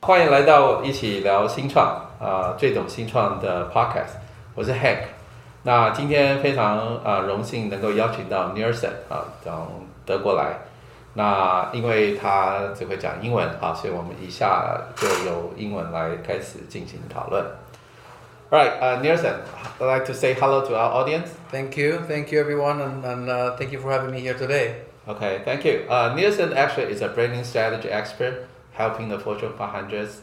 欢迎来到一起聊新创啊、最懂新创的 Podcast，我是 Hank。那今天非常啊、荣幸能够邀请到 Nielsen 啊从德国来。那因为他只会讲英文啊，所以我们以下就由英文来开始进行讨论。All right, uh, Nelson, I'd like to say hello to our audience. Thank you, thank you everyone, and, and uh, thank you for having me here today. Okay, thank you. Uh, Nelson actually is a branding strategy expert, helping the Fortune 500s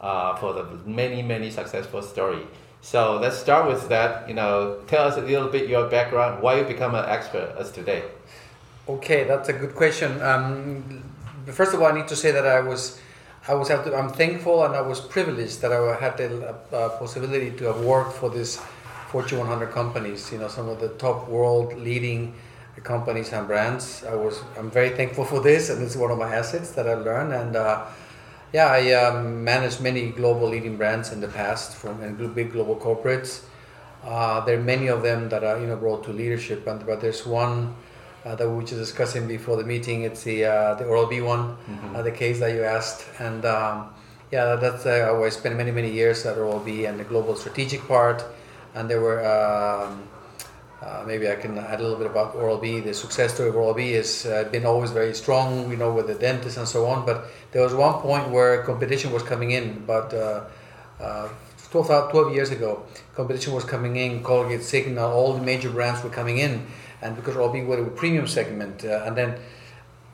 uh, for the many, many successful story. So let's start with that. You know, tell us a little bit your background, why you become an expert as today. Okay, that's a good question. Um, first of all, I need to say that I was, I was to, I'm thankful and I was privileged that I had the uh, possibility to have worked for this Fortune 100 companies. You know, some of the top world leading companies and brands. I was, I'm very thankful for this, and it's one of my assets that I learned. And uh, yeah, I um, managed many global leading brands in the past from and big global corporates. Uh, there are many of them that are you know brought to leadership, and but there's one that we were just discussing before the meeting. It's the uh, the Oral B one, uh, the case that you asked, and um, yeah, that's uh, I spent many many years at Oral B and the global strategic part, and there were. Um, uh, maybe I can add a little bit about Oral B. The success story of Oral B has uh, been always very strong, you know, with the dentists and so on. But there was one point where competition was coming in, about uh, uh, 12, 12 years ago. Competition was coming in, Colgate, Signal, all the major brands were coming in. And because Oral B was a premium segment, uh, and then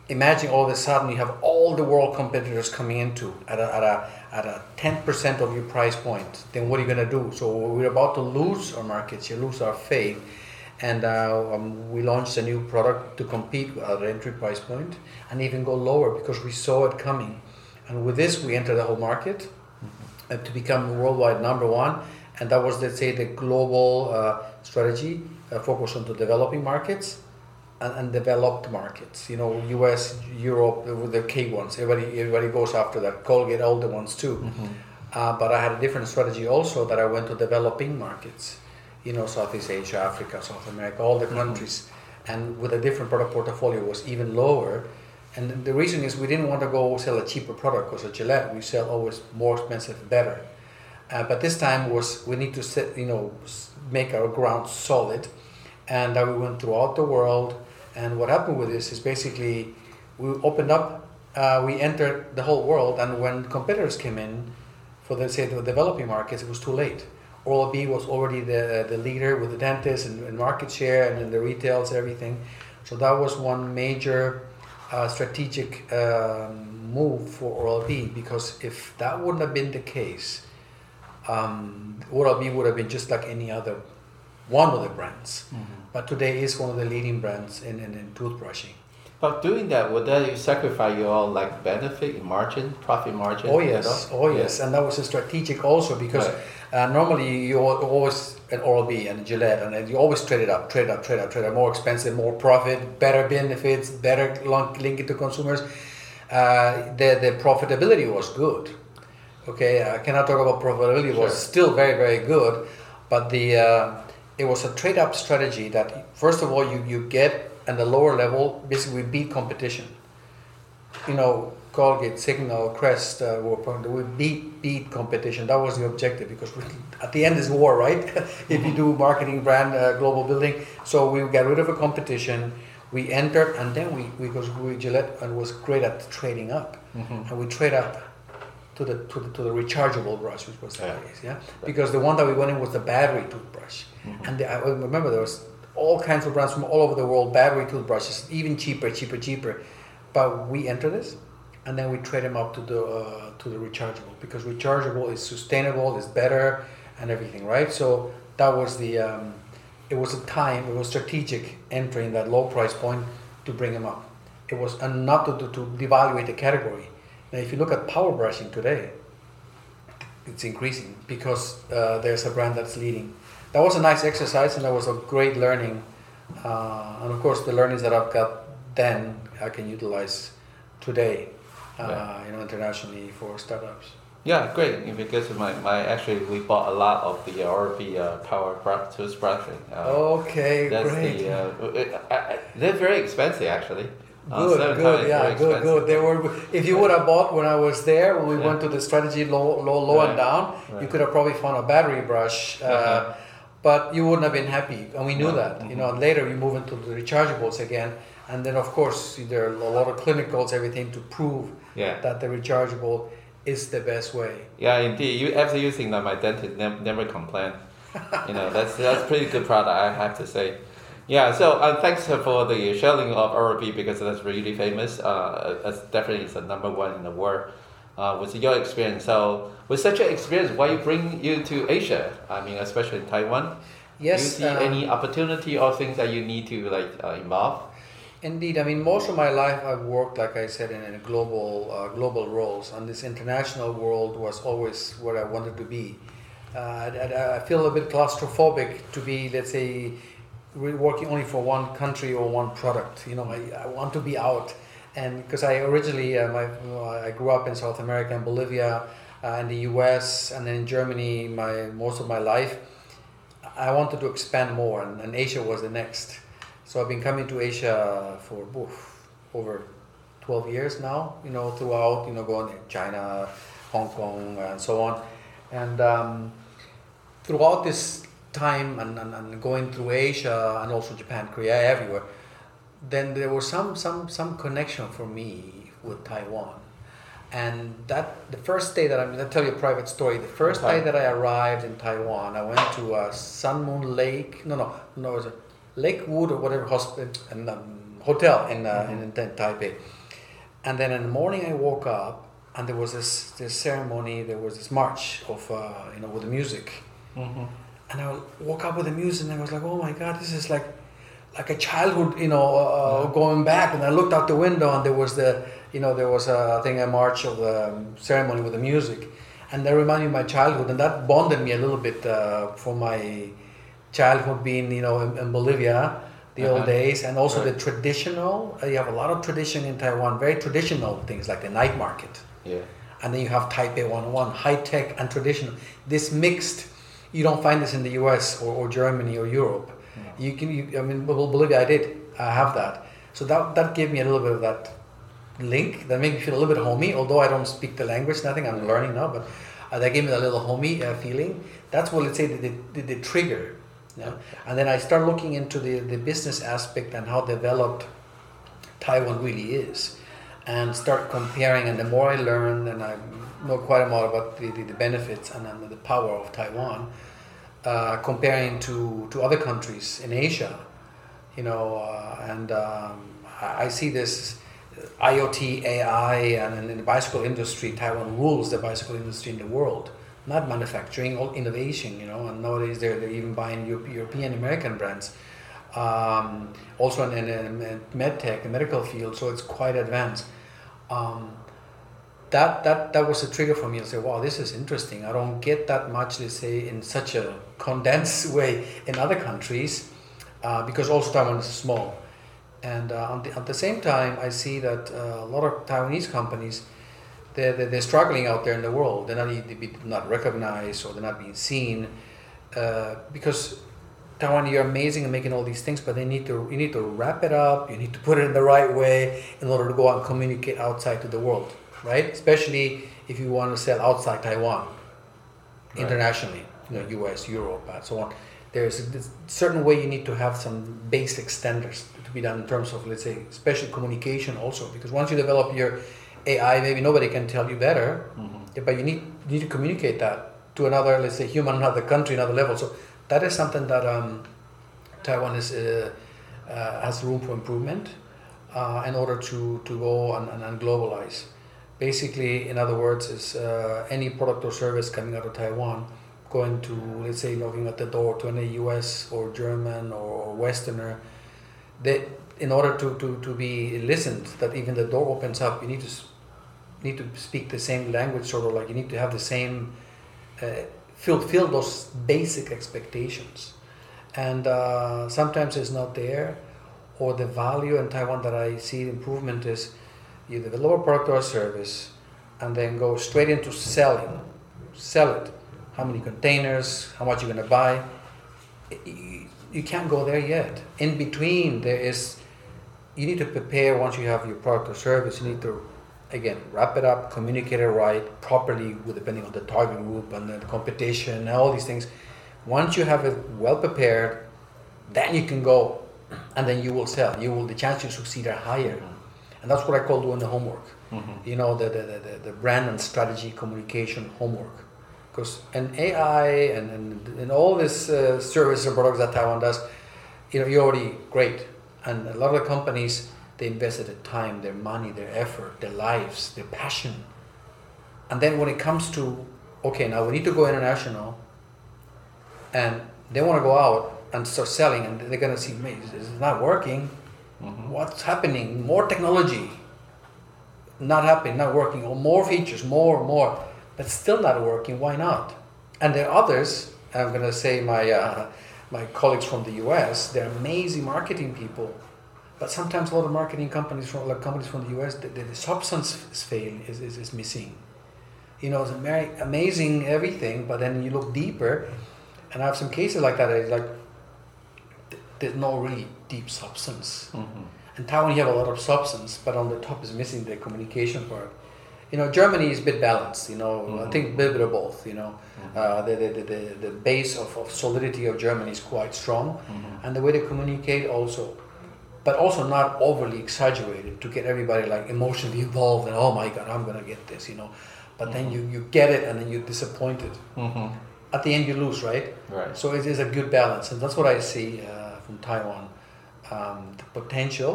imagine all of a sudden you have all the world competitors coming into at a, at a, at a 10% of your price point. Then what are you going to do? So we're about to lose our markets, you lose our faith and uh, um, we launched a new product to compete at entry price point and even go lower because we saw it coming. And with this, we entered the whole market uh, to become worldwide number one. And that was, let's say, the global uh, strategy focused on the developing markets and, and developed markets. You know, U.S., Europe, with the key ones. Everybody, everybody goes after that. Colgate, all the ones too. Uh, but I had a different strategy also that I went to developing markets you know, Southeast Asia, Africa, South America, all the countries, and with a different product portfolio was even lower. And the reason is we didn't want to go sell a cheaper product because at Gillette we sell always more expensive, better. Uh, but this time was we need to set, you know, make our ground solid, and that we went throughout the world. And what happened with this is basically we opened up, uh, we entered the whole world, and when competitors came in for the say the developing markets, it was too late. Oral B was already the, the leader with the dentists and, and market share and then the retails everything. So that was one major uh, strategic um, move for Oral B because if that wouldn't have been the case, um, Oral B would have been just like any other one of the brands. But today is one of the leading brands in, in, in toothbrushing. But doing that, would that you sacrifice your like benefit in margin, profit margin? Oh yes, oh yes, and that was a strategic also because Right. uh, normally you al- always at Oral B and Gillette and you always trade it up, trade up, trade up, trade up, more expensive, more profit, better benefits, better link, link it to consumers. Uh, the the profitability was good. Okay, I cannot talk about profitability. It was still very very good, but the uh, it was a trade up strategy that first of all you you get at the lower level basically we beat competition you know, Colgate, Signal, Crest, uh, were we beat beat competition. That was the objective because we, at the end is war, right? if you do marketing, brand, uh, global building, so we got rid of a competition. We entered, and then we because we Gillette and was great at trading up, and we trade up to the to the, to the rechargeable brush, which was the Yeah. case, yeah. Because the one that we went in was the battery toothbrush, and the, I remember there was all kinds of brands from all over the world, battery toothbrushes, even cheaper, cheaper, cheaper. But we enter this, and then we trade them up to the uh, to the rechargeable because rechargeable is sustainable, is better, and everything, right? So that was the um, it was a time, it was strategic entering that low price point to bring them up. It was and not to, to, to devaluate the category. Now, if you look at power brushing today, it's increasing because uh, there's a brand that's leading. That was a nice exercise and that was a great learning. Uh, and of course, the learnings that I've got then I can utilize today, uh, Yeah. you know, internationally for startups. Yeah, great. Because my, my actually we bought a lot of the RV uh, power brush toothbrushing. Uh, Okay, that's great. the uh, I, I- They're very expensive, actually. Uh, Good, good, yeah, good, good. They were. If you would have bought when I was there, when we Yeah. went to the strategy low, low, low and Right, down, you could have probably found a battery brush, uh, Uh-huh. but you wouldn't have been happy, and we knew No, that. You know, and later you move into the rechargeables again, and then of course there are a lot of clinicals, everything to prove Yeah. that the rechargeable is the best way. Yeah, indeed. You after using that, my dentist never, never complained. you know, that's that's pretty good product, I have to say. Yeah. So uh, thanks for the sharing of RB because that's really famous. Uh, that's definitely is the number one in the world. Uh, with your experience, so with such an experience, why bring you to Asia? I mean, especially in Taiwan. Yes. Do you see um, any opportunity or things that you need to like uh, involve? Indeed, I mean, most of my life I've worked, like I said, in, in global uh, global roles, and this international world was always where I wanted to be. Uh, I- I feel a bit claustrophobic to be, let's say, re- working only for one country or one product. You know, I, I want to be out, and because I originally, uh, my, I grew up in South America and Bolivia, uh, in the U.S. and then in Germany, my most of my life. I wanted to expand more, and, and Asia was the next. So I've been coming to Asia for oof, over 12 years now, you know, throughout, you know, going to China, Hong Kong, and so on. And um, throughout this time and, and, and going through Asia and also Japan, Korea, everywhere, then there was some, some, some connection for me with Taiwan. And that the first day that I'm gonna tell you a private story. The first Okay. day that I arrived in Taiwan, I went to uh, Sun Moon Lake. No, no, no, it was a Lakewood or whatever hospital and um, hotel in, uh, in, in Taipei. And then in the morning, I woke up and there was this this ceremony. There was this march of uh, you know with the music. Mm-hmm. And I woke up with the music and I was like, oh my god, this is like like a childhood, you know, uh, going back. And I looked out the window and there was the, you know, there was a, I think a march of the um, ceremony with the music. And that reminded me of my childhood and that bonded me a little bit uh, for my childhood being, you know, in, in Bolivia, the Uh-huh. old days. And also Right. the traditional, uh, you have a lot of tradition in Taiwan, very traditional things like the night market Yeah. and then you have Taipei 101, high tech and traditional. This mixed, you don't find this in the US or, or Germany or Europe. You can, you, I mean, Bol- Bolivia, I did, I have that. So that, that gave me a little bit of that link that made me feel a little bit homey, although I don't speak the language, nothing, I'm learning now, but uh, that gave me a little homey uh, feeling. That's what, let's say, the, the, the trigger. Yeah? And then I start looking into the, the business aspect and how developed Taiwan really is, and start comparing. And the more I learn, and I know quite a lot about the, the, the benefits and, and the power of Taiwan, uh, comparing to, to other countries in Asia, you know, uh, and um, I, see this IoT, AI, and in the bicycle industry, Taiwan rules the bicycle industry in the world. Not manufacturing, all innovation, you know, and nowadays they're, they're even buying Europe, European American brands. Um, also in, in, in med tech, the medical field, so it's quite advanced. Um, that, that, that was a trigger for me to say, wow, this is interesting. I don't get that much, let's say, in such a condensed way in other countries uh, because also Taiwan is small. And uh, the, at the same time, I see that uh, a lot of Taiwanese companies, they're, they're, they're struggling out there in the world. They're not, they're not recognized or they're not being seen uh, because Taiwan, you're amazing and making all these things, but they need to you need to wrap it up. You need to put it in the right way in order to go out and communicate outside to the world, right? Especially if you want to sell outside Taiwan, Right. internationally, you know, U.S., Europe, and so on. There's a certain way you need to have some basic standards to be done in terms of, let's say, special communication also. Because once you develop your AI, maybe nobody can tell you better, yeah, but you need you need to communicate that to another, let's say, human, another country, another level. So that is something that um, Taiwan is uh, uh, has room for improvement uh, in order to to go and, and, and globalize. Basically, in other words, is uh, any product or service coming out of Taiwan going to, let's say, knocking at the door to any U.S. or German or Westerner, that in order to, to, to be listened, that even the door opens up, you need to need to speak the same language, sort of like you need to have the same uh, fulfill those basic expectations, and uh, sometimes it's not there, or the value in Taiwan that I see improvement is you develop a product or a service, and then go straight into selling, sell it. How many containers? How much you're gonna buy? You, can't go there yet. In between, there is you need to prepare once you have your product or service. You need to again wrap it up, communicate it right properly, depending on the target group and the competition and all these things. Once you have it well prepared, then you can go, and then you will sell. You will the chance to succeed are higher, and that's what I call doing the homework. Mm-hmm. You know the the, the, the brand and strategy communication homework, because an AI and, and, and all this uh, service and products that Taiwan does, you know, you're already great, and a lot of companies they invested their time, their money, their effort, their lives, their passion, and then when it comes to okay, now we need to go international, and they want to go out and start selling, and they're gonna see, me, it's not working. Mm-hmm. What's happening? More technology, not happening, not working, or more features, more, more, but still not working. Why not? And there are others. I'm gonna say my uh, my colleagues from the U.S. They're amazing marketing people, but sometimes a lot of marketing companies from like companies from the U.S. The, the, substance is failing, is, is, is missing. You know, it's ama- amazing everything, but then you look deeper, and I have some cases like that. It's like there's no really deep substance. Mm-hmm. In Taiwan, you have a lot of substance, but on the top is missing the communication part. You know, Germany is a bit balanced. You know, I Mhm. think a bit of both. You know, Mhm. uh, the, the, the, the, base of, of solidity of Germany is quite strong, Mhm. and the way they communicate also, but also not overly exaggerated to get everybody like emotionally involved and oh my god, I'm gonna get this. You know, but then Mhm. you you get it and then you're disappointed. Mm-hmm. At the end, you lose, right? Right. So it is a good balance, and that's what I see uh, from Taiwan: um, the potential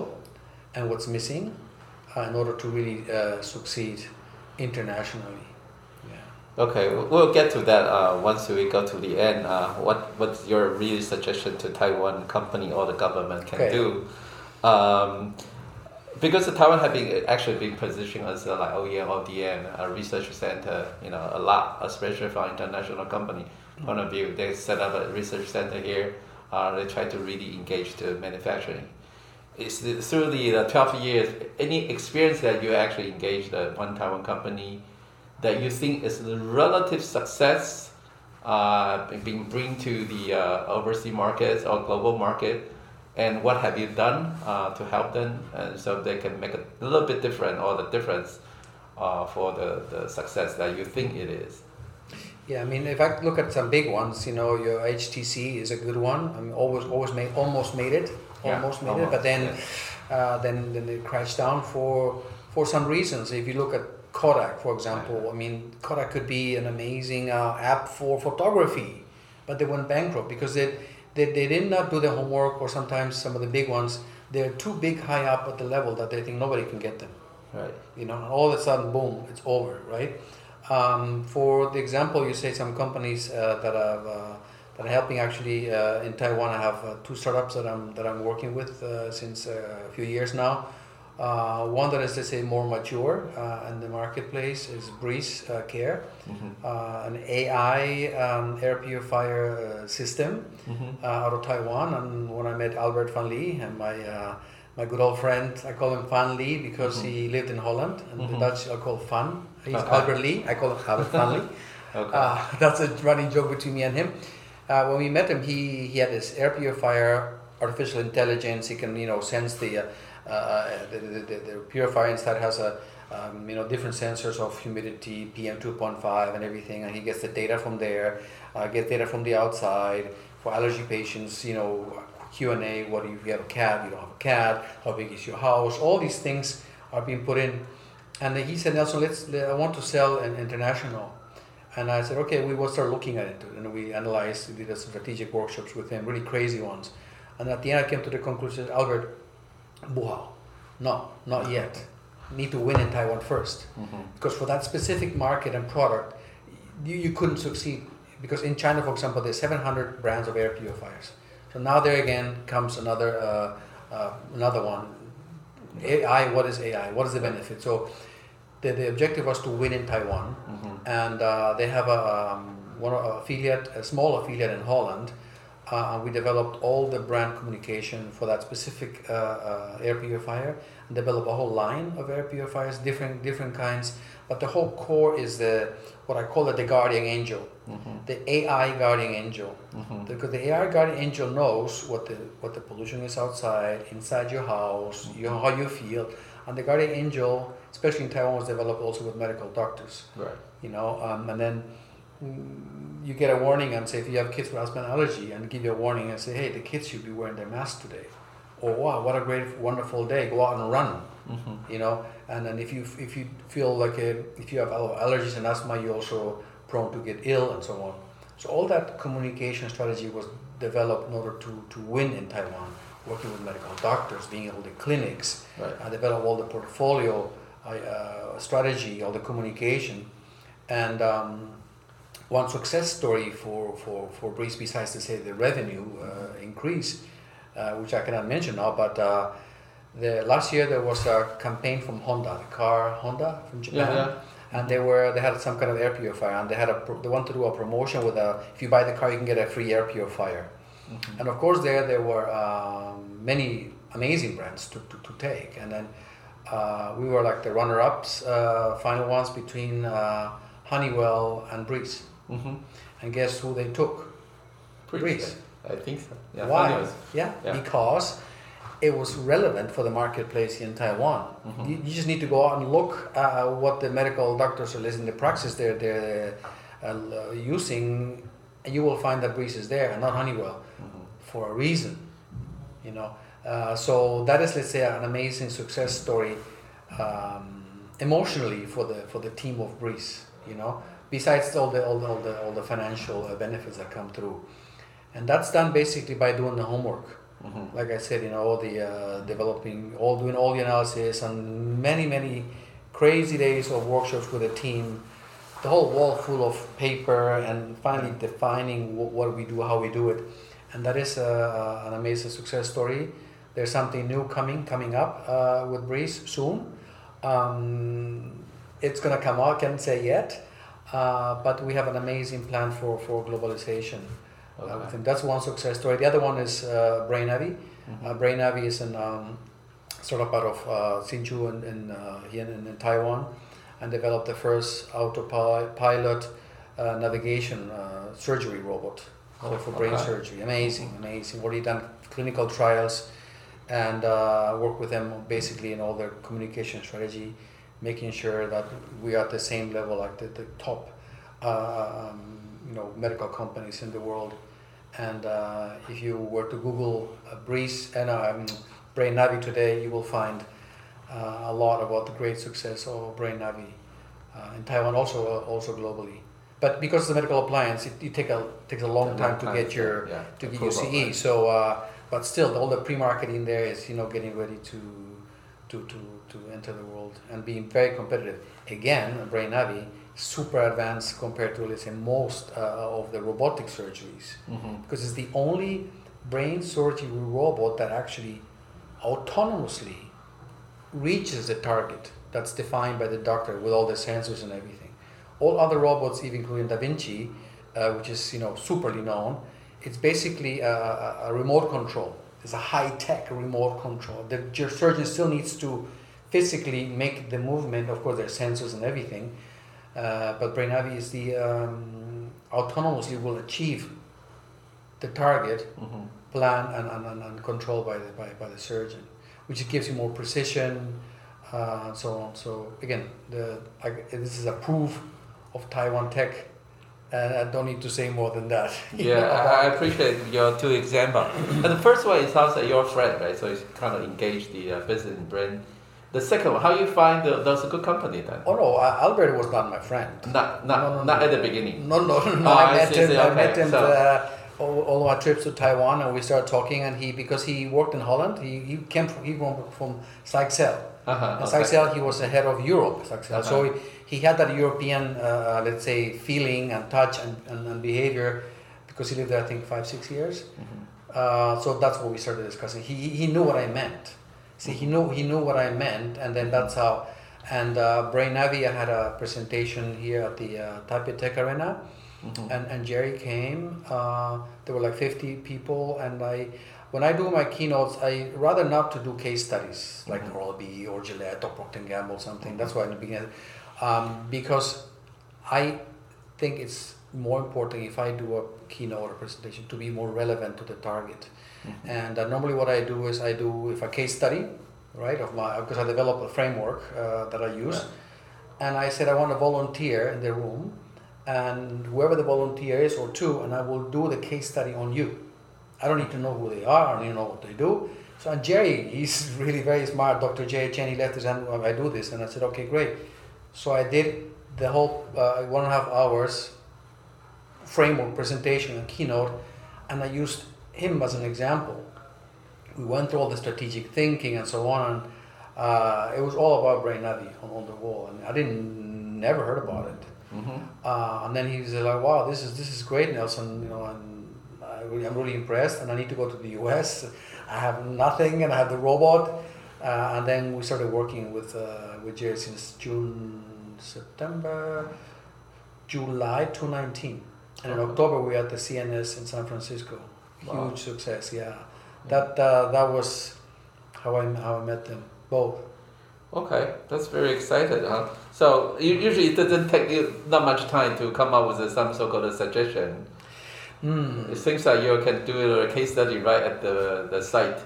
and what's missing uh, in order to really uh, succeed internationally. Yeah. Okay, we'll get to that uh, once we go to the end. Uh, what what's your real suggestion to Taiwan company or the government can Okay. do? Um, because the Taiwan have been actually been positioned as a like OEM, ODM, a research center, you know, a lot, especially from international company point of view. They set up a research center here. Uh, they try to really engage the manufacturing. Is the, through the uh, 12 years, any experience that you actually engage the one Taiwan company that you think is the relative success uh, being bring to the uh, overseas markets or global market, and what have you done uh, to help them, and so they can make a little bit different or the difference uh, for the, the success that you think it is. Yeah, I mean, if I look at some big ones, you know, your HTC is a good one. I mean, always, always made, almost made it, Yeah, almost made it, but then, yeah. uh, then, then it crashed down for for some reasons. If you look at Kodak, for example, I mean, Kodak could be an amazing uh, app for photography, but they went bankrupt because they, they they did not do their homework, or sometimes some of the big ones they're too big high up at the level that they think nobody can get them Right. you know, and all of a sudden, boom, it's over, right? Um, for the example, you say some companies uh, that are uh, that are helping actually uh, in Taiwan. I have uh, two startups that I'm that I'm working with uh, since uh, a few years now. Uh, one that is, let's say, more mature uh, in the marketplace is Breeze uh, Care, Mm-hmm. uh, an AI um, air purifier system Mm-hmm. uh, out of Taiwan. And when I met Albert van Lee and my uh, my good old friend, I call him Van Lee because he lived in Holland, and the Mhm. Dutch I call Van. He's Okay. Albert Lee. I call him Albert Lee. Okay. Uh, that's a running joke between me and him. Uh, when we met him, he, he had this air purifier, artificial intelligence. He can you know sense the uh, uh, the, the, the, the purifier inside has a um, you know different sensors of humidity, PM two point five, and everything, and he gets the data from there. Uh, gets data from the outside for allergy patients. You know Q and A. What do you, if you have a cat? You don't have a cat. How big is your house? All these things are being put in. And he said, Nelson, let's. I want to sell an international. And I said, okay, we will start looking at it. And we analyzed, we did some strategic workshops with him, really crazy ones. And at the end, I came to the conclusion, Albert, wow, no, not yet. Need to win in Taiwan first. Mm-hmm. Because for that specific market and product, you, you couldn't succeed. Because in China, for example, there's 700 brands of air purifiers. So now there again comes another uh, uh, another one. AI, what is AI? What is the benefit? So the, the objective was to win in Taiwan Mm-hmm. and uh, they have a um, one affiliate, a small affiliate in Holland, uh, we developed all the brand communication for that specific uh, uh, air purifier and developed a whole line of air purifiers, different different kinds. But the whole core is the what I call it the guardian angel, Mm-hmm. the AI guardian angel. Mm-hmm. Because the AI guardian angel knows what the what the pollution is outside, inside your house, you know, how you feel, and the guardian angel, especially in Taiwan, was developed also with medical doctors. Right. You know, um, and then you get a warning and say if you have kids with asthma and allergy, and give you a warning and say, hey, the kids should be wearing their mask today, or wow, what a great, wonderful day, go out and run. Mm-hmm. You know, and then if you if you feel like a, if you have allergies and asthma, you're also prone to get ill and so on. So all that communication strategy was developed in order to, to win in Taiwan, working with medical doctors, being able to clinics, Right. I developed all the portfolio uh, uh, strategy, all the communication, and um, one success story for, for, for Breeze, besides to say the revenue uh, increase, uh, which I cannot mention now, but uh, the last year there was a campaign from Honda, the car Honda from Japan, Yeah, yeah. and they were they had some kind of air purifier, and they had a they wanted to do a promotion with a if you buy the car you can get a free air purifier, Mm-hmm. and of course there there were um, many amazing brands to, to, to take, and then uh, we were like the runner-ups, uh, final ones between uh, Honeywell and Breeze, Mm-hmm. and guess who they took? Breeze. I think so. Yeah. Why? Yeah, Yeah. because it was relevant for the marketplace in Taiwan. Mhm. You, you just need to go out and look at what the medical doctors are listening, the practice they're, they're uh, using, and you will find that Breeze is there and not Honeywell Mhm. for a reason. You know, uh, so that is, let's say, an amazing success story um, emotionally for the for the team of Breeze. You know, besides all the all the all the, all the financial uh, benefits that come through, and that's done basically by doing the homework Mhm. like I said, you know, all the uh, developing, all doing all the analysis, and many many crazy days of workshops with a team, the whole wall full of paper, and finally defining what, what we do, how we do it, and that is uh, an amazing success story. There's something new coming coming up uh, with Breeze soon. Um, it's gonna come out, can't say yet, uh, but we have an amazing plan for for globalization. Uh, I Okay. think that's one success story. The other one is uh, Brain Navi. Mhm. Uh, Brain Navi is an um, of part of uh, Hsinchu in, in, uh, here in, in Taiwan and developed the first autopilot uh, navigation uh, surgery robot so Oh, for brain okay. surgery. Amazing, amazing. We already done clinical trials and uh, work with them basically in all their communication strategy, making sure that we are at the same level like the, the top uh, um, you know, medical companies in the world. And uh, if you were to Google uh, Breeze and um, Brain Navi today, you will find uh, a lot about the great success of Brain Navi uh, in Taiwan, also uh, also globally. But because it's a medical appliance, it, it take a takes a long A time long to get your yeah, to get your CE. right. So, uh, but still, all the pre-marketing there is you know getting ready to to to to enter the world and being very competitive. Again, Brain Navi super advanced compared to let's say most uh, of the robotic surgeries Mhm. because it's the only brain surgery robot that actually autonomously reaches the target that's defined by the doctor with all the sensors and everything. All other robots, even including Da Vinci, uh, which is you know superly known, it's basically a, a, a remote control. It's a high tech remote control. The surgeon still needs to physically make the movement. Of course, there are sensors and everything, uh, but Brain the um, autonomously will achieve the target Mhm. plan and, and, and, controlled by the by, by the surgeon, which gives you more precision, uh, and so on. So again, the I, this is a proof of Taiwan tech, and I don't need to say more than that. Yeah, I, I appreciate your two examples. and the first one, it sounds like your friend, right? So it's kind of engaged the uh, business in brain. The second one, how you find the, that's a good company then? Oh no, uh, Albert was not my friend. Not, not, No, no, not no. at the beginning. No, no, no. Oh, I I met see, him. see, I met him so- uh, all, all our trips to Taiwan, and we started talking. And he, because he worked in Holland, he, he came from he came from Sykesell. Uh-huh, And okay. He was the head of Europe. So Uh-huh. he, he had that European, uh, let's say, feeling and touch and, and, and behavior because he lived there, I think, five, six years. Mhm. Uh, so that's what we started discussing. He he knew what I meant. See, he knew he knew what I meant, and then that's how. And uh, Brain Navi, I had a presentation here at the uh, Taipei Tech Arena, mm-hmm. and and Jerry came. Uh, there were like fifty people, and I. When I do my keynotes, I rather not to do case studies like mm-hmm. Oral-B or Gillette or Procter & Gamble something. That's why in the beginning, um, because I think it's more important if I do a keynote or presentation to be more relevant to the target. Mm-hmm. And uh, normally, what I do is I do if a case study, right, of my because I develop a framework uh, that I use, right. and I said I want a volunteer in the room, and whoever the volunteer is or two, and I will do the case study on you. I don't need to know who they are. I don't even know what they do. So and Jerry, he's really very smart. Dr. J. Chen, he left his hand. I do this, and I said, okay, great. So I did the whole uh, one and a half hours framework presentation and keynote, and I used him as an example. We went through all the strategic thinking and so on, and uh, it was all about Brain Navi on, on the wall, and I didn't never heard about it. Mm-hmm. Uh, and then he was like, "Wow, this is this is great, Nelson," you know, and I really, I'm really impressed, and I need to go to the U.S. I have nothing, and I have the robot. Uh, and then we started working with uh, with Jerry since June, September, July 2019. And in October, we had the CNS in San Francisco. Wow. Huge success, yeah. That uh, that was how I how I met them both. Okay, that's very excited, huh? So usually it doesn't take you not much time to come up with some so-called suggestion. Mm. It seems like you can do a case study right at the, the site.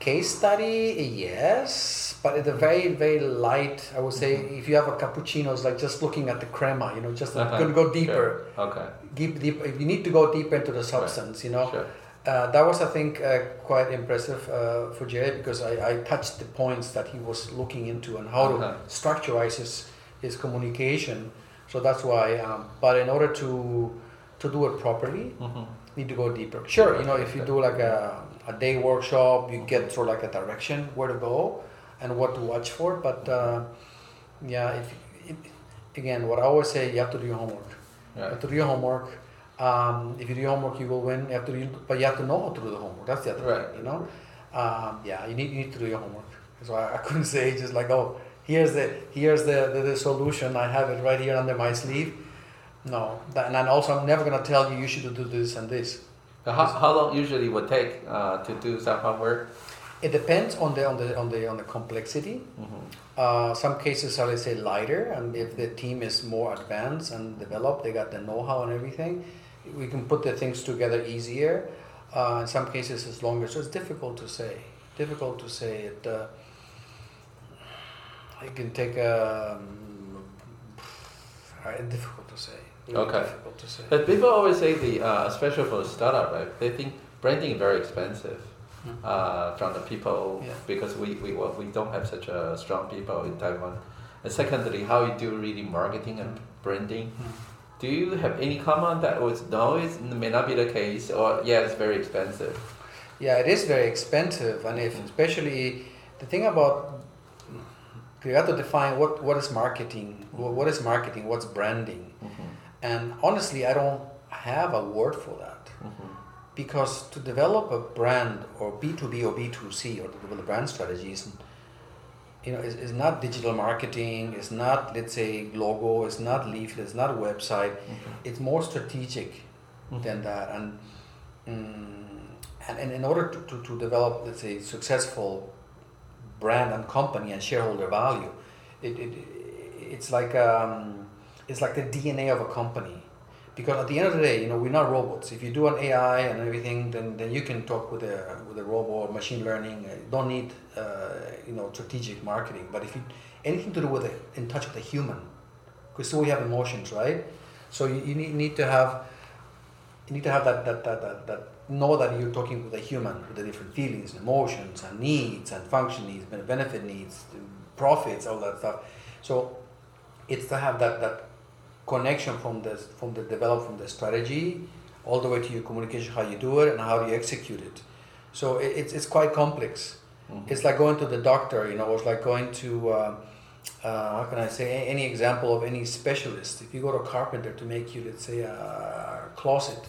Case study, yes, but it's a very very light. I would say mm-hmm. if you have a cappuccino, it's like just looking at the crema. You know, just uh-huh. going to go deeper. Sure. Okay. Deep, deep. If you need to go deeper into the substance, right. you know. Sure. Uh, that was, I think, uh, quite impressive uh, for Jerry because I, I touched the points that he was looking into and how uh-huh. to structureize his, his communication. So that's why. Um, but in order to to do it properly, mm-hmm. need to go deeper. Sure, you know, if you do like a, a day workshop, you get sort of like a direction where to go and what to watch for. But uh, yeah, if it, again, what I always say, you have to do your homework. You have to do your homework. Um, if you do your homework, you will win. You have to, but you have to know how to do the homework. That's the other right. thing, you know. Um, yeah, you need you need to do your homework. So I, I couldn't say just like, oh, here's the here's the, the, the solution. I have it right here under my sleeve. No, that, and also I'm never gonna tell you you should do this and this. How, how long usually would take uh, to do some homework? It depends on the on the on the on the complexity. Mm-hmm. Uh, some cases are let's say lighter, and if the team is more advanced and developed, they got the know-how and everything we can put the things together easier. Uh, in some cases, it's longer. So it's difficult to say. Difficult to say. It. Uh, it can take a. Um, difficult to say. Really okay. Difficult to say. But people always say the, uh, especially for a startup, right? They think branding is very expensive. Mm-hmm. Uh, from the people yeah. because we, we we don't have such a strong people in Taiwan. And secondly, how you do really marketing and branding. Mm-hmm do you have any comment that was no, it may not be the case, or yeah, it's very expensive? Yeah, it is very expensive, and if especially the thing about you have to define what what is marketing, what is marketing, what's branding, mm-hmm. and honestly, I don't have a word for that. Mm-hmm. Because to develop a brand or B2B or B2C or to develop brand strategies, you know, it's, it's not digital marketing, it's not, let's say, logo, it's not leaflet, it's not website. Mm-hmm. It's more strategic mm-hmm. than that. And, um, and, and in order to, to, to develop, let's say, successful brand and company and shareholder value, it, it, it's like um, it's like the DNA of a company because at the end of the day, you know, we're not robots. If you do an AI and everything, then, then you can talk with a with a robot, machine learning. Don't need uh, you know strategic marketing. But if you anything to do with it, in touch with a human, because we have emotions, right? So you, you need, need to have you need to have that that, that, that, that know that you're talking with a human with the different feelings, emotions, and needs, and function needs, benefit needs, profits, all that stuff. So it's to have that that connection from the from the develop from the strategy all the way to your communication, how you do it and how you execute it. So it, it's it's quite complex. Mm-hmm. It's like going to the doctor, you know. It's like going to uh, uh, how can I say any example of any specialist. If you go to a carpenter to make you, let's say, a closet,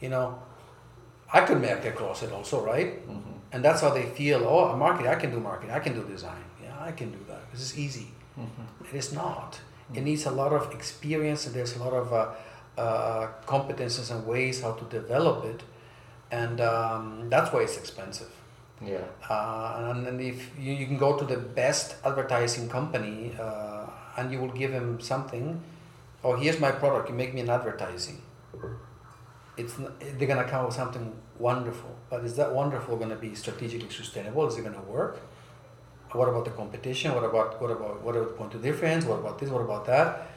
you know, I could make a closet also, right? Mm-hmm. And that's how they feel. Oh, a marketing, I can do marketing. I can do design. Yeah, I can do that. This is easy. Mm-hmm. It is not. It needs a lot of experience and there's a lot of uh, uh, competences and ways how to develop it, and um, that's why it's expensive. Yeah. Uh, and then if you, you can go to the best advertising company uh, and you will give them something, oh here's my product, you make me an advertising. It's n- they're gonna come up with something wonderful, but is that wonderful gonna be strategically sustainable? Is it gonna work? What about the competition? What about what about what about point of difference? What about this? What about that?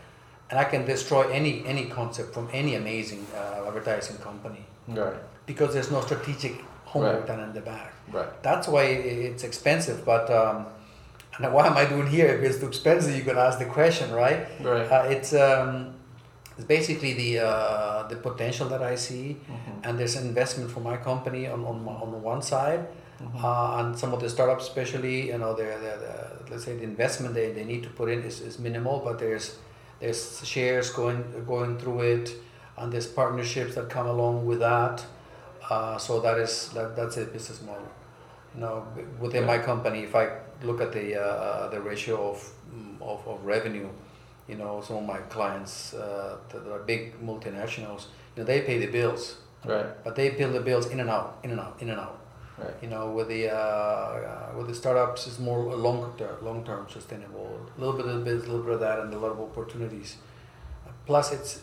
And I can destroy any any concept from any amazing uh, advertising company Right. Because there's no strategic homework Right. done in the back. Right. That's why it's expensive. But um, and why am I doing here? If it's too expensive, you can ask the question, right? Right. Uh, it's um, it's basically the uh, the potential that I see, Mhm. and there's investment for my company on on, on the one side, Mhm. uh, and some of the startups, especially, you know, they're, they're, they're- let's say the investment they, they need to put in is, is minimal, but there's there's shares going going through it, and there's partnerships that come along with that. Uh, so that is that, that's a business model. You know, within my company, if I look at the uh, the ratio of, mm, of of revenue, you know, some of my clients uh, that are big multinationals, you know, they pay the bills, Right. but they pay the bills in and out, in and out, in and out. Right. You know, with the uh, uh, with the startups, it's more long term, long term sustainable. A little bit of this, a little bit of that, and a lot of opportunities. Plus, it's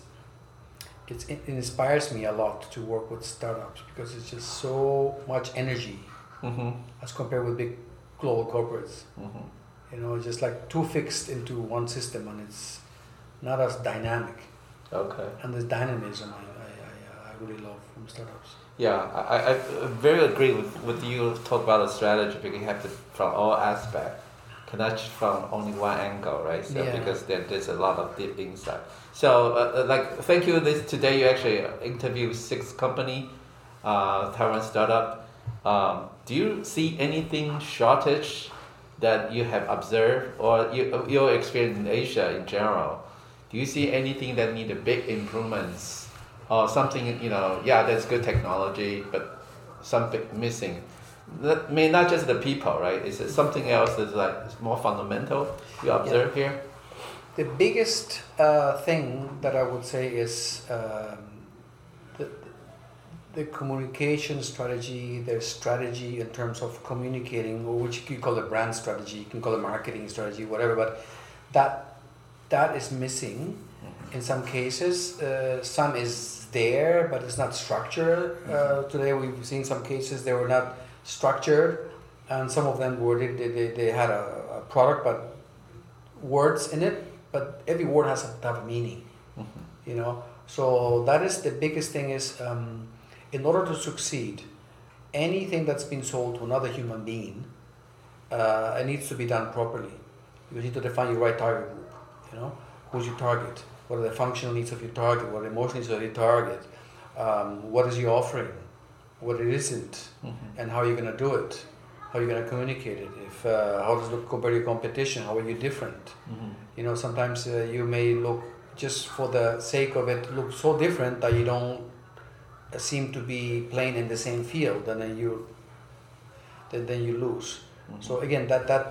it's it inspires me a lot to work with startups because it's just so much energy Mm-hmm. as compared with big global corporates. Mm-hmm. You know, it's just like too fixed into one system, and it's not as dynamic. Okay. And this dynamism, I, I, I, I really love from startups. Yeah, I, I I very agree with, with you talk about the strategy because you have to from all aspects connect from only one angle, right? So Yeah. because there, there's a lot of deep insight. So uh, uh, like thank you. This today you actually interviewed six company, uh, Taiwan startup. Um, do you see anything shortage that you have observed or you, your experience in Asia in general? Do you see anything that need a big improvements or something, you know, yeah, that's good technology, but something missing? That may not just the people, right? Is it something else that's like more fundamental you observe here? The biggest uh, thing that I would say is um, the, the communication strategy, their strategy in terms of communicating, or which you call a brand strategy, you can call it marketing strategy, whatever, but that that is missing in some cases. Uh, some is there, but it's not structured. Uh, today we've seen some cases they were not structured, and some of them were they, they, they had a, a product but words in it, but every word has to have a meaning Mm-hmm. you know? So that is the biggest thing is um, in order to succeed anything that's been sold to another human being uh, it needs to be done properly. You need to define your right target group you know? Who's your target? What are the functional needs of your target? What are the emotional needs of your target? Um, what is your offering? What it isn't? Mm-hmm. and how are you're going to do it how are you're going to communicate it if uh, how does it look compared to your competition how are you different Mm-hmm. you know sometimes uh, you may look just for the sake of it look so different that you don't seem to be playing in the same field and then you then, then you lose Mm-hmm. so again that that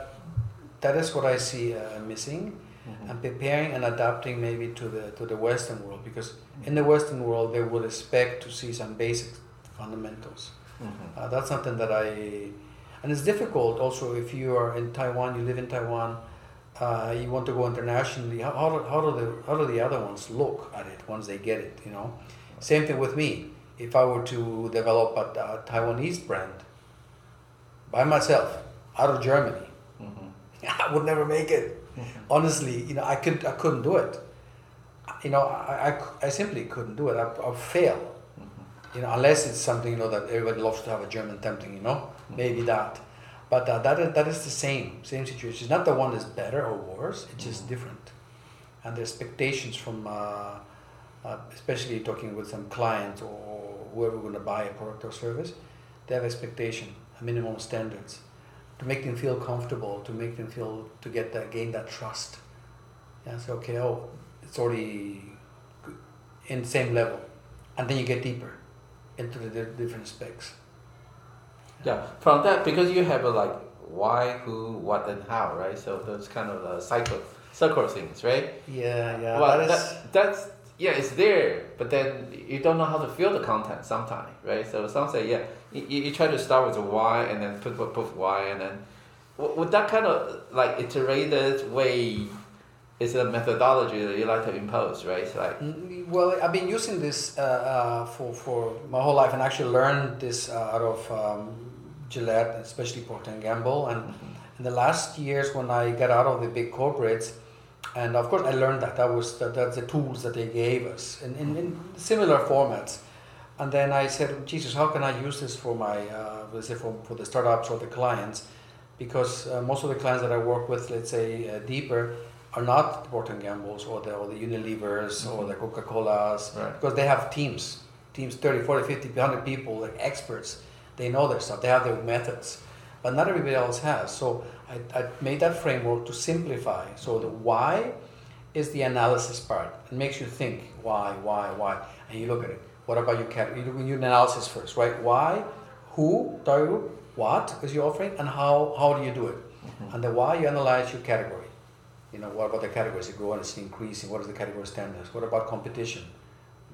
that is what i see uh, missing Mhm. and preparing and adapting maybe to the to the western world because in the western world they would expect to see some basic fundamentals Mhm. uh, that's something that I, and it's difficult also if you are in Taiwan, you live in Taiwan, uh, you want to go internationally. How, how, do, how do the how do the other ones look at it once they get it? You know, same thing with me. If I were to develop a, a Taiwanese brand by myself out of Germany, Mhm. I would never make it. Honestly, you know, I could I couldn't do it. You know, I, I, I simply couldn't do it. I I'd fail you know, unless it's something you know that everybody loves to have a German tempting, you know, maybe that. But uh, that is, that is the same same situation. It's not the one that's better or worse. It's just different, and the expectations from, uh, uh, especially talking with some clients or whoever going to buy a product or service, they have expectation, a minimum standards, to make them feel comfortable, to make them feel to get that gain that trust. Yeah, so okay, oh, it's already in the same level, and then you get deeper into the different specs. Yeah, from that because you have a like why, who, what, and how, right? So those kind of uh, cycle, circle things, right? Yeah, yeah. well, that is, that, that's yeah, it's there, but then you don't know how to fill the content sometimes, right? So some say, yeah, you, you try to start with a why and then put, put, put why and then, with that kind of like iterated way is a methodology that you like to impose, right? So like, mm, well, I've been using this uh, uh, for, for my whole life and actually learned this uh, out of um, Gillette, especially Procter and Gamble. And mm-hmm. in the last years, when I got out of the big corporates, and of course, I learned that that was that, that's the tools that they gave us in, in, in similar formats. And then I said, Jesus, how can I use this for my, uh, let's say, for, for the startups or the clients? Because uh, most of the clients that I work with, let's say, uh, deeper, are not the Procter Gambles or the, or the Unilevers mm-hmm. or the Coca Colas right. because they have teams, teams 30, 40, 50, 100 people, like experts. They know their stuff, they have their methods, but not everybody else has. So I, I made that framework to simplify. So the why is the analysis part. It makes you think why, why, why, and you look at it. What about your category? You do your analysis first, right? Why, who, target group, what is your offering, and how, how do you do it? Mm-hmm. And the why you analyze your category you know, what about the categories? They grow and it's increasing. What What is the category standards? What about competition?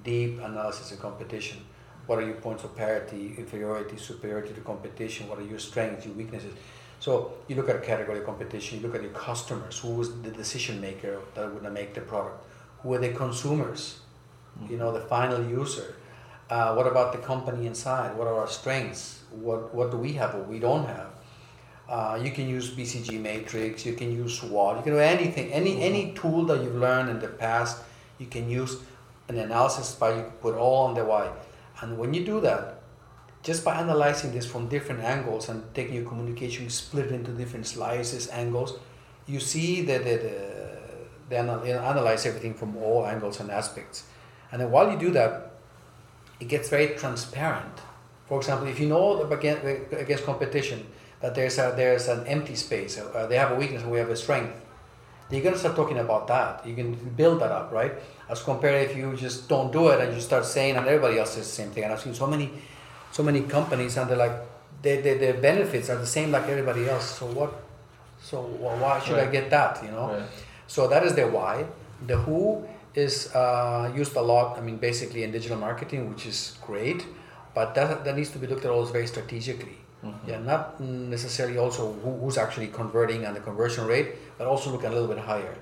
Deep analysis of competition. What are your points of parity, inferiority, superiority to competition? What are your strengths, your weaknesses? So you look at a category of competition, you look at your customers, who is the decision maker that would make the product? Who are the consumers? You know, the final user. Uh, what about the company inside? What are our strengths? What, what do we have, what we don't have? Uh, you can use BCG matrix, you can use SWOT, you can do anything, any mm-hmm. any tool that you've learned in the past, you can use an analysis by you put all on the why. And when you do that, just by analyzing this from different angles and taking your communication, split it into different slices, angles, you see that the, the, analyze everything from all angles and aspects. And then while you do that, it gets very transparent. For example, if you know against, against competition, that there's a, there's an empty space. Uh, they have a weakness and we have a strength. You're gonna start talking about that. You can build that up, right? As compared if you just don't do it and you start saying and everybody else says the same thing. And I've seen so many, so many companies and they're like, they, they, their benefits are the same like everybody else. So what? So why should right. I get that? You know. Right. So that is the why. The who is uh, used a lot. I mean, basically in digital marketing, which is great, but that that needs to be looked at always very strategically Mm-hmm. Yeah, not necessarily also who, who's actually converting and the conversion rate, but also look a little bit higher.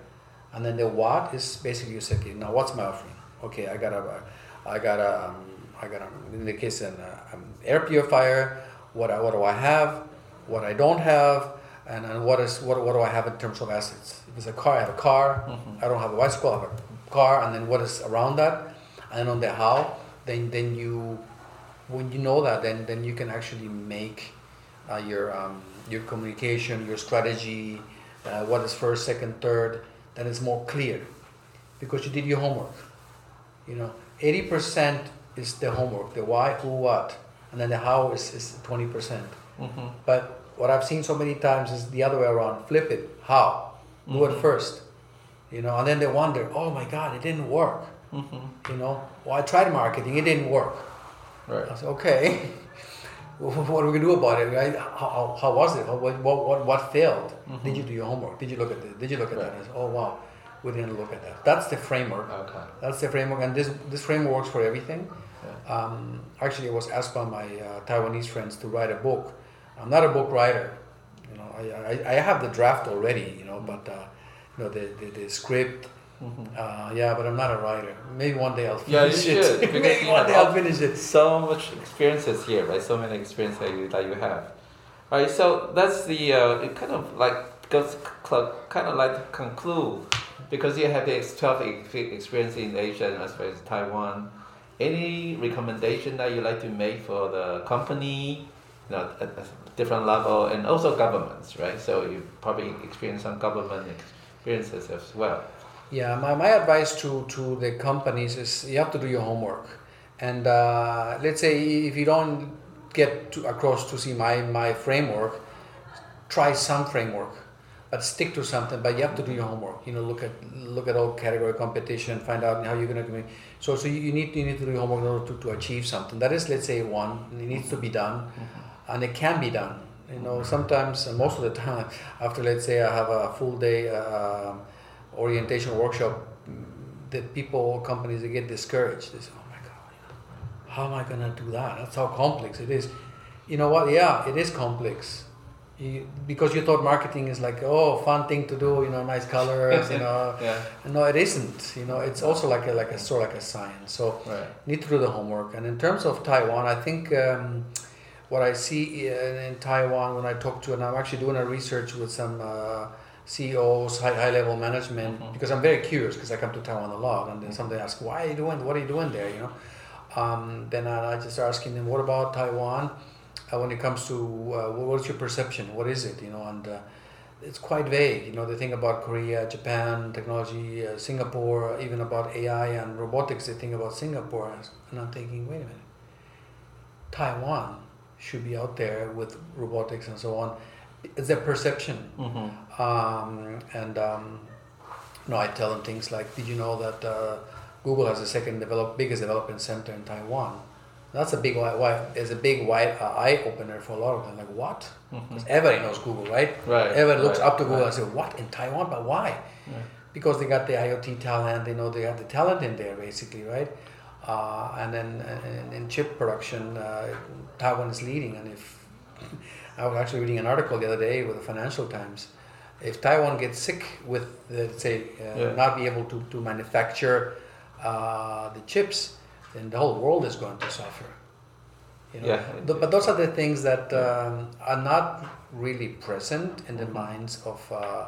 And then the what is basically you say, okay, now what's my offering? Okay, I got a, I got a, um, I got a, in the case an uh, air purifier. What I, what do I have? What I don't have? And, and what is what, what do I have in terms of assets? If it's a car, I have a car. Mm-hmm. I don't have a bicycle. I have a car. And then what is around that? And on the how, then then you when you know that, then then you can actually make uh, your um, your communication, your strategy, uh, what is first, second, third. Then it's more clear because you did your homework. You know, eighty percent is the homework, the why, who, what, and then the how is is twenty percent. Mm-hmm. But what I've seen so many times is the other way around. Flip it. How? Do mm-hmm. it first. You know, and then they wonder, oh my God, it didn't work. Mm-hmm. You know, well, I tried marketing, it didn't work. Right. I said, okay, what are we gonna do about it? Right? How, how was it? What, what, what, failed? Mm-hmm. Did you do your homework? Did you look at this? Did you look at right. that? Said, oh wow, we didn't look at that. That's the framework. Okay. That's the framework, and this this framework works for everything. Yeah. Um, actually, I was asked by my uh, Taiwanese friends to write a book. I'm not a book writer. You know, I, I, I have the draft already. You know, but uh, you know the, the, the script Mm-hmm. Uh, yeah, but I'm not a writer. Maybe one day I'll finish yeah, you it. Should, Maybe one day I'll finish it. So much experiences here, right? So many experiences that you, that you have. All right, so that's the uh, it kind of like goes kind of like to conclude because you have the 12 experience in Asia as well as Taiwan. Any recommendation that you like to make for the company, you know, at a different level, and also governments, right? So you probably experience some government experiences as well. Yeah, my, my advice to, to the companies is you have to do your homework. And uh, let's say if you don't get to, across to see my, my framework, try some framework, but stick to something. But you have to do your homework. You know, look at look at all category competition, find out how you're gonna communicate. So so you need you need to do your homework in order to, to achieve something. That is, let's say, one. It needs to be done, mm-hmm. and it can be done. You know, sometimes most of the time, after let's say I have a full day. Uh, orientation workshop that people companies they get discouraged. They say, "Oh my God, how am I gonna do that? That's how complex it is." You know what? Yeah, it is complex. You, because you thought marketing is like oh fun thing to do you know nice colors you know Yeah. no it isn't you know it's also like a like a sort of like a science so Right. need to do the homework. And in terms of Taiwan, I think um, what I see in, in Taiwan when I talk to, and I'm actually doing a research with some uh, CEOs, high, high level management, Mhm. because I'm very curious because I come to Taiwan a lot, and then somebody asks, "Why are you doing? What are you doing there?" You know. Um, then I, I just asking them, "What about Taiwan? Uh, when it comes to uh, what's your perception? What is it? You know?" And uh, it's quite vague. You know, they think about Korea, Japan, technology, uh, Singapore, even about AI and robotics. They think about Singapore, and I'm thinking, wait a minute, Taiwan should be out there with robotics and so on. It's their perception, Mm-hmm. um, and um, no, I tell them things like, did you know that uh, Google has the second develop, biggest development center in Taiwan? That's a big why, is a big wide uh, eye opener for a lot of them. Like what? Because everybody knows Google, right? Right. Everyone looks right, up to Google right. and say, "What in Taiwan? But why?" Right. Because they got the IoT talent. They know they have the talent in there, basically, right? Uh, and then in, in chip production, uh, Taiwan is leading. And if I was actually reading an article the other day with the Financial Times, if Taiwan gets sick with, the, let's say, uh, Yeah. not be able to, to manufacture uh, the chips, then the whole world is going to suffer. You know? Yeah. But those are the things that um, are not really present in the Mhm. minds of uh,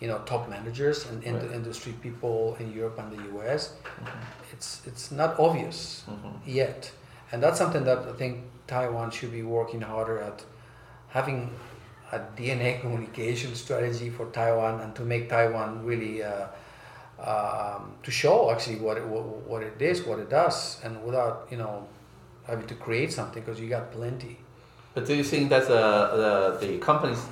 you know top managers and in Right. industry people in Europe and the US. Mhm. It's it's not obvious Mhm. yet, and that's something that I think Taiwan should be working harder at having a DNA communication strategy for Taiwan and to make Taiwan really. Uh, um, to show actually what it, what, what it is, what it does, and without you know having to create something because you got plenty. But do you think that's uh, the the company's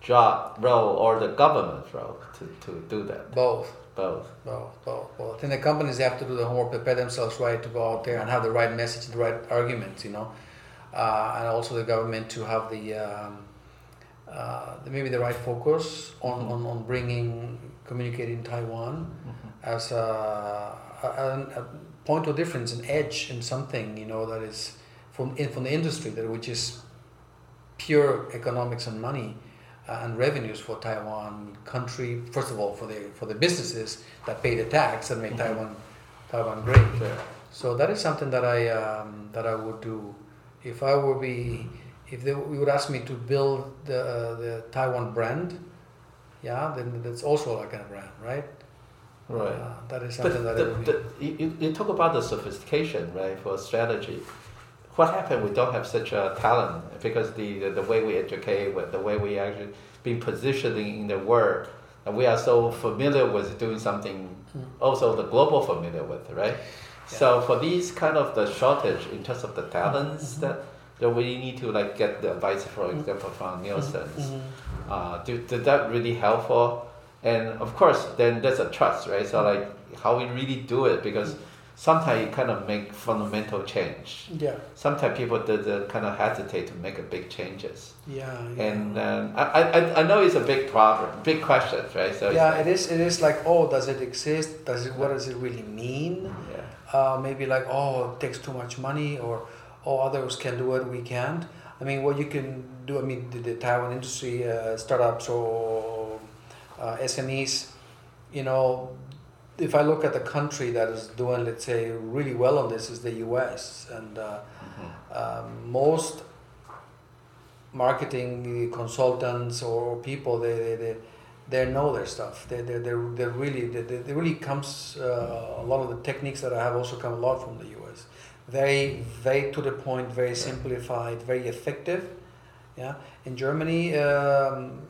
job role or the government's role to, to do that? Both, Both. both, both, both. I think the companies have to do the homework, prepare themselves right to go out there and have the right message, the right arguments, you know, uh, and also the government to have the, um, uh, the maybe the right focus on, Mhm. on, on bringing communicating Taiwan Mhm. as a, a, a point of difference, an edge in something, you know, that is from in, from the industry that which is pure economics and money uh, and revenues for Taiwan country. First of all, for the for the businesses that pay the tax and make Mhm. Taiwan Taiwan great. Sure. So that is something that I um, that I would do if I would be if they you would ask me to build the uh, the Taiwan brand. Yeah, then that's also like a brand, right? Right. Uh, that is But something that I the, the, you, you- you talk about the sophistication, right, for strategy. What happened? We don't have such a talent because the, the, the way we educate, the way we actually been positioning in the world, and we are so familiar with doing something. Mm. Also, the global familiar with, right? So for these kind of the shortage in terms of the talents Mhm. that that we need to like get the advice, for Mhm. example, from Nielsen's Mhm. uh, do, did that really helpful? And of course, then there's a trust, right? So like how we really do it because sometimes you kind of make fundamental change. Yeah, Sometimes people did, uh, kind of hesitate to make a big changes. yeah. yeah. And um, I, I, I know it's a big problem, big question, right? So yeah, like- it is. It is like, oh, does it exist? Does it? What does it really mean? Uh, maybe like, oh, it takes too much money, or oh, others can do it, we can't. I mean, what you can do. I mean, the, the Taiwan industry, uh, startups or uh, SMEs, you know, if I look at the country that is doing, let's say, really well on this, is the U.S. and. Uh, Mhm. um, most marketing consultants or people they they, they, they know their stuff they they they they really they, they really comes uh, a lot of the techniques that I have also come a lot from the US very very to the point very simplified very effective yeah in Germany um,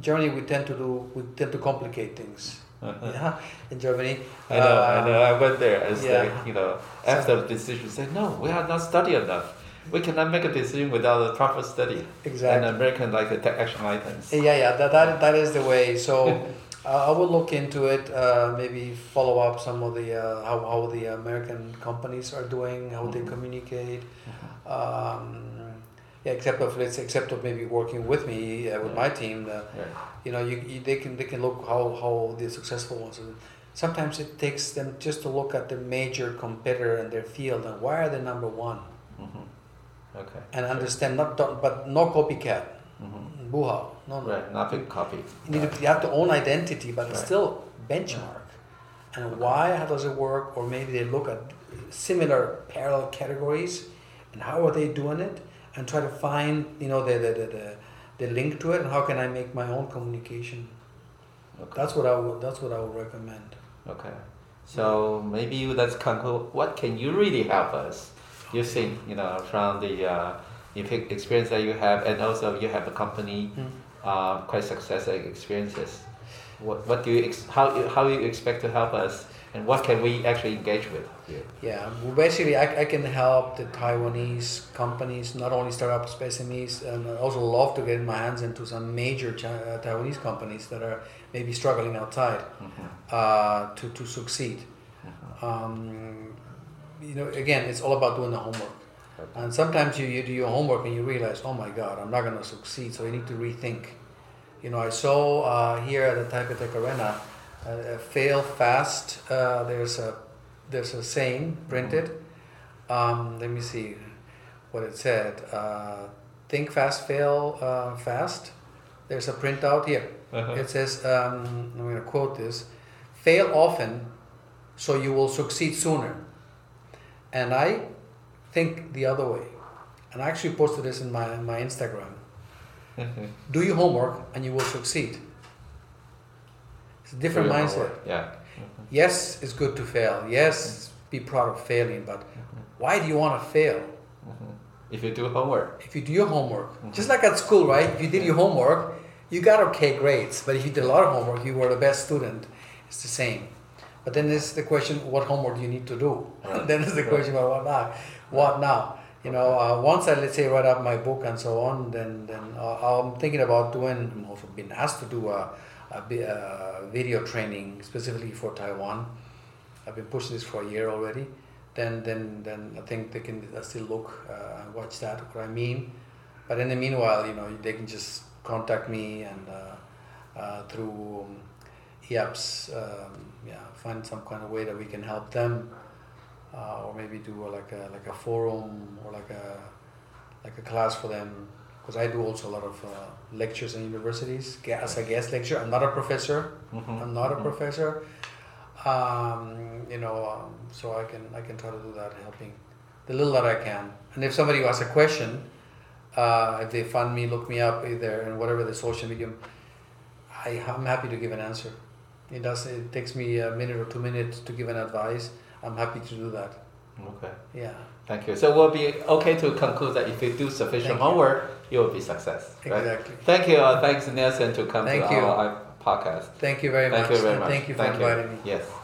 Germany we tend to do we tend to complicate things yeah in Germany I know, I uh, know. I went there. It's yeah. like, you know, after the decision, said no, we are not studied enough. We cannot make a decision without a proper study. exactly And American like the tech action items. Yeah, yeah, that, that, that is the way. So uh, I will look into it, uh, maybe follow up some of the uh, how, how the American companies are doing, how they Mhm. communicate. Um, yeah, except of let's except of maybe working with me uh, with my team. Uh, Right. you know, you, you they can they can look how how the successful ones. Are. sometimes it takes them just to look at the major competitor in their field and why are they number one Mm-hmm. Okay. and understand not don't- but no copycat Mm-hmm. buha no no Right, nothing copy. you need to you have to own identity but it's Right. still benchmark and why how does it work or maybe they look at similar parallel categories and how are they doing it and try to find you know the the, the, the, the link to it and how can i make my own communication Okay. that's what i would that's what i would recommend Okay. So maybe let's conclude. What can you really help us? You think you know from the uh, epi- experience that you have, and also you have a company, Mm. uh, quite successful experiences. What what do you ex- how you- how you expect to help us, and what can we actually engage with? here? Yeah, well, basically, I, I can help the Taiwanese companies, not only startups, SMEs, and I also love to get my hands into some major Chi- uh, Taiwanese companies that are maybe struggling outside Mhm. uh, to, to succeed. Mhm. Um, you know, again, it's all about doing the homework. And sometimes you, you do your homework and you realize, oh my God, I'm not going to succeed. So you need to rethink. You know, I saw uh, here at the Taipei Tech Arena, uh, fail fast. Uh, there's a there's a saying printed. Um, let me see what it said. Uh, think fast, fail uh, fast. There's a printout here. Uh-huh. It says, um, I'm going to quote this: "Fail often, so you will succeed sooner." And I think the other way. And I actually posted this in my my Instagram. Mhm. Do your homework, and you will succeed. It's a different mindset. homework, Yeah. Yes, it's good to fail. Yes, be proud of failing. But why do you want to fail? Mhm. If you do homework. If you do your homework, just like at school, right? If you did your homework, you got okay grades. But if you did a lot of homework, you were the best student. It's the same. But then there's the question: What homework do you need to do? Right. then there's the question about what now? What now? You know, uh, once I let's say write up my book and so on, then then uh, I'm thinking about doing. Also been asked to do a, a, a video training specifically for Taiwan. I've been pushing this for a year already. Then then then I think they can uh, still look uh, and watch that. What I mean. But in the meanwhile, you know, they can just contact me and uh, uh, through um, EAPS, um, yeah, find some kind of way that we can help them, uh, or maybe do like a like a forum or like a like a class for them. Because I do also a lot of uh, lectures in universities as a guest lecturer. I'm not a professor. Mhm. I'm not a Mhm. professor. Um, you know, um, so I can I can try to do that, helping the little that I can. And if somebody asks a question, uh, if they find me, look me up either in whatever the social medium, I, I'm happy to give an answer. It does. It takes me a minute or two minutes to give an advice. I'm happy to do that. Okay. Yeah. Thank you. So we'll be okay to conclude that if you do sufficient Thank homework, you will be success. Right? Exactly. Thank you. Uh, thanks, Nelson, to come Thank to you. our podcast. Thank you very Thank much. you very much. Thank you for Thank inviting me. Yes.